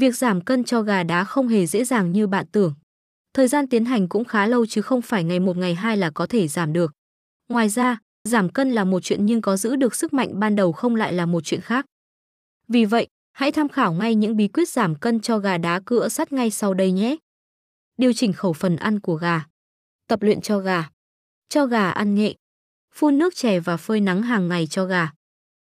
Việc giảm cân cho gà đá không hề dễ dàng như bạn tưởng. Thời gian tiến hành cũng khá lâu chứ không phải ngày một ngày hai là có thể giảm được. Ngoài ra, giảm cân là một chuyện nhưng có giữ được sức mạnh ban đầu không lại là một chuyện khác. Vì vậy, hãy tham khảo ngay những bí quyết giảm cân cho gà đá cựa sắt ngay sau đây nhé. Điều chỉnh khẩu phần ăn của gà. Tập luyện cho gà. Cho gà ăn nghệ. Phun nước chè và phơi nắng hàng ngày cho gà.